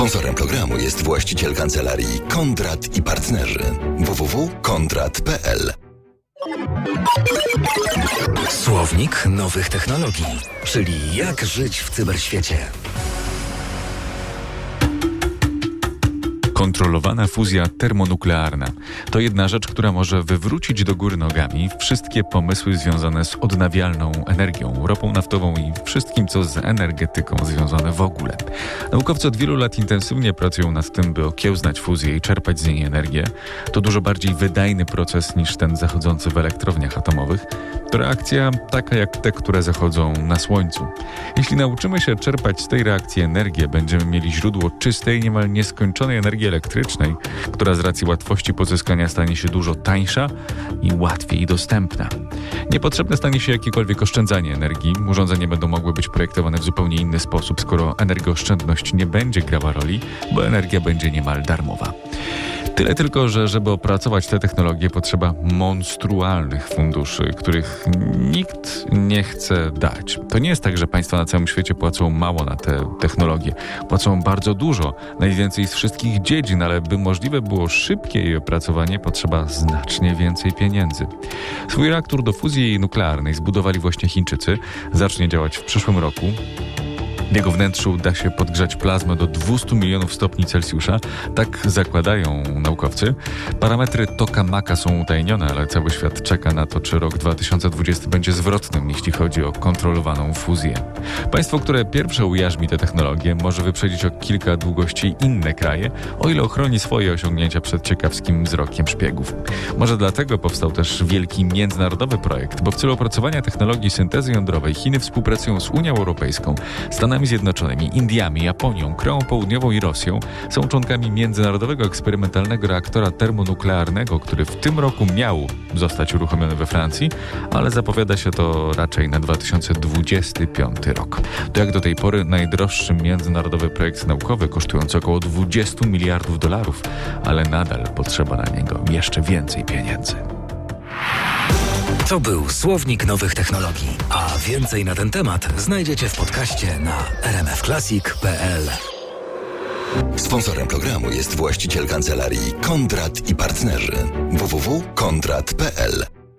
Sponsorem programu jest właściciel kancelarii Kondrat i Partnerzy www.kondrat.pl Słownik nowych technologii, czyli jak żyć w cyberświecie. Kontrolowana fuzja termonuklearna to jedna rzecz, która może wywrócić do góry nogami wszystkie pomysły związane z odnawialną energią, ropą naftową i wszystkim, co z energetyką związane w ogóle. Naukowcy od wielu lat intensywnie pracują nad tym, by okiełznać fuzję i czerpać z niej energię. To dużo bardziej wydajny proces niż ten zachodzący w elektrowniach atomowych. To reakcja taka jak te, które zachodzą na Słońcu. Jeśli nauczymy się czerpać z tej reakcji energię, będziemy mieli źródło czystej, niemal nieskończonej energii elektrycznej, która z racji łatwości pozyskania stanie się dużo tańsza i łatwiej dostępna. Niepotrzebne stanie się jakiekolwiek oszczędzanie energii. Urządzenia będą mogły być projektowane w zupełnie inny sposób, skoro energooszczędność nie będzie grała roli, bo energia będzie niemal darmowa. Tyle tylko, że żeby opracować te technologie potrzeba monstrualnych funduszy, których nikt nie chce dać. To nie jest tak, że państwa na całym świecie płacą mało na te technologie. Płacą bardzo dużo, najwięcej z wszystkich dziedzin, ale by możliwe było szybkie jej opracowanie, potrzeba znacznie więcej pieniędzy. Swój reaktor do fuzji nuklearnej zbudowali właśnie Chińczycy. Zacznie działać w przyszłym roku. W jego wnętrzu da się podgrzać plazmę do 200 milionów stopni Celsjusza. Tak zakładają naukowcy. Parametry tokamaka są utajnione, ale cały świat czeka na to, czy rok 2020 będzie zwrotnym, jeśli chodzi o kontrolowaną fuzję. Państwo, które pierwsze ujarzmi tę technologię, może wyprzedzić o kilka długości inne kraje, o ile ochroni swoje osiągnięcia przed ciekawskim wzrokiem szpiegów. Może dlatego powstał też wielki międzynarodowy projekt, bo w celu opracowania technologii syntezy jądrowej Chiny współpracują z Unią Europejską, Stanami Zjednoczonymi, Indiami, Japonią, Kreą Południową i Rosją. Są członkami międzynarodowego eksperymentalnego reaktora termonuklearnego, który w tym roku miał zostać uruchomiony we Francji, ale zapowiada się to raczej na 2025 rok. To jak do tej pory najdroższy międzynarodowy projekt naukowy, kosztujący około 20 miliardów dolarów, ale nadal potrzeba na niego jeszcze więcej pieniędzy. To był Słownik Nowych Technologii, a więcej na ten temat znajdziecie w podcaście na rmfclassic.pl. Sponsorem programu jest właściciel kancelarii Kondrat i Partnerzy. Www.kondrat.pl